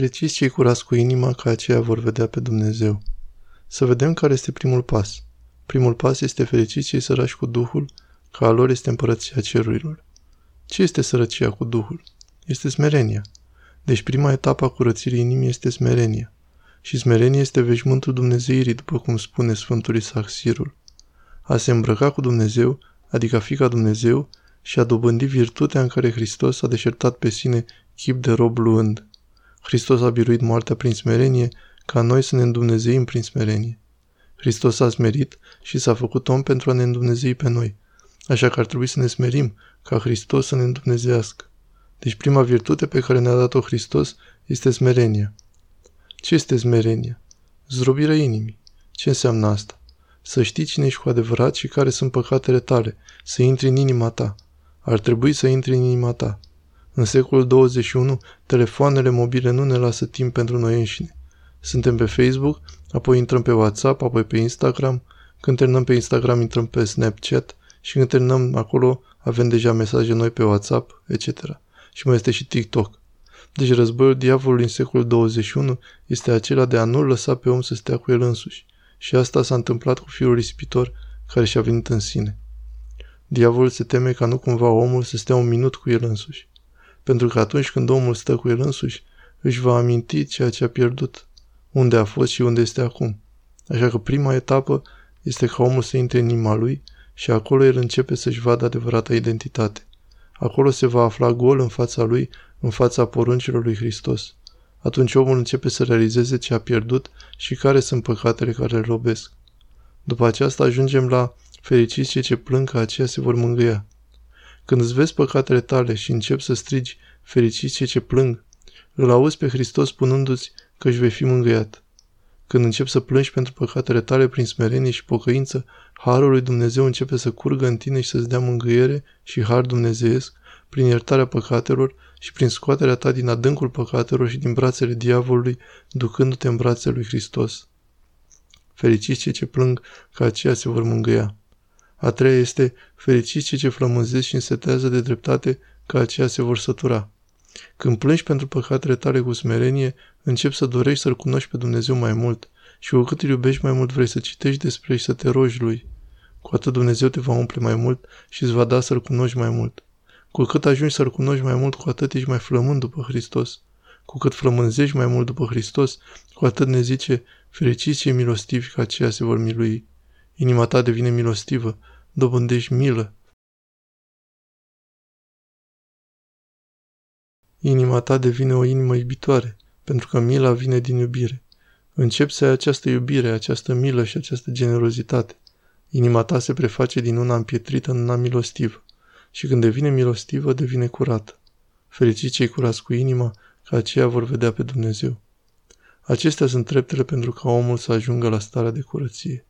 Fericiți cei curați cu inima, ca aceia vor vedea pe Dumnezeu. Să vedem care este primul pas. Primul pas este fericiți cei săraci cu Duhul, ca a lor este împărăția cerurilor. Ce este sărăcia cu Duhul? Este smerenia. Deci prima etapă a curățirii inimii este smerenia. Și smerenia este veșmântul Dumnezeirii, după cum spune Sfântul Isaac Sirul. A se îmbrăca cu Dumnezeu, adică a fi ca Dumnezeu, și a dobândi virtutea în care Hristos a deșertat pe sine chip de rob luând. Hristos a biruit moartea prin smerenie, ca noi să ne îndumnezeim prin smerenie. Hristos a smerit și s-a făcut om pentru a ne îndumnezei pe noi. Așa că ar trebui să ne smerim, ca Hristos să ne îndumnezească. Deci prima virtute pe care ne-a dat-o Hristos este smerenia. Ce este smerenia? Zdrobirea inimii. Ce înseamnă asta? Să știi cine ești cu adevărat și care sunt păcatele tale, să intri în inima ta. Ar trebui să intri în inima ta. În secolul 21, telefoanele mobile nu ne lasă timp pentru noi înșine. Suntem pe Facebook, apoi intrăm pe WhatsApp, apoi pe Instagram. Când terminăm pe Instagram, intrăm pe Snapchat și când terminăm acolo, avem deja mesaje noi pe WhatsApp, etc. Și mai este și TikTok. Deci războiul diavolului în secolul 21 este acela de a nu lăsa pe om să stea cu el însuși. Și asta s-a întâmplat cu fiul risipitor care și-a venit în sine. Diavolul se teme ca nu cumva omul să stea un minut cu el însuși. Pentru că atunci când omul stă cu el însuși, își va aminti ceea ce a pierdut, unde a fost și unde este acum. Așa că prima etapă este ca omul să intre în inima lui și acolo el începe să-și vadă adevărata identitate. Acolo se va afla gol în fața lui, în fața poruncilor lui Hristos. Atunci omul începe să realizeze ce a pierdut și care sunt păcatele care îl robesc. După aceasta ajungem la fericiți cei ce plâng că aceia se vor mângâia. Când îți vezi păcatele tale și începi să strigi fericiți cei ce plâng, îl auzi pe Hristos spunându-ți că își vei fi mângâiat. Când începi să plângi pentru păcatele tale prin smerenie și pocăință, Harul lui Dumnezeu începe să curgă în tine și să-ți dea mângâiere și har dumnezeiesc prin iertarea păcatelor și prin scoaterea ta din adâncul păcatelor și din brațele diavolului, ducându-te în brațele lui Hristos. Fericiți cei ce plâng, că aceia se vor mângâia. A treia este, fericiți cei ce flămânzesc și însetează de dreptate, că aceia se vor sătura. Când plângi pentru păcatele tale cu smerenie, începi să dorești să-L cunoști pe Dumnezeu mai mult și cu cât îl iubești mai mult vrei să citești despre și să te rogi Lui. Cu atât Dumnezeu te va umple mai mult și îți va da să-L cunoști mai mult. Cu cât ajungi să-L cunoști mai mult, cu atât ești mai flămând după Hristos. Cu cât flămânzești mai mult după Hristos, cu atât ne zice, fericiți cei milostivi că aceia se vor milui. Inima ta devine milostivă, dobândești milă. Inima ta devine o inimă iubitoare, pentru că mila vine din iubire. Începi să ai această iubire, această milă și această generozitate. Inima ta se preface din una împietrită în una milostivă. Și când devine milostivă, devine curată. Fericiți cei curați cu inima, că aceia vor vedea pe Dumnezeu. Acestea sunt treptele pentru ca omul să ajungă la starea de curăție.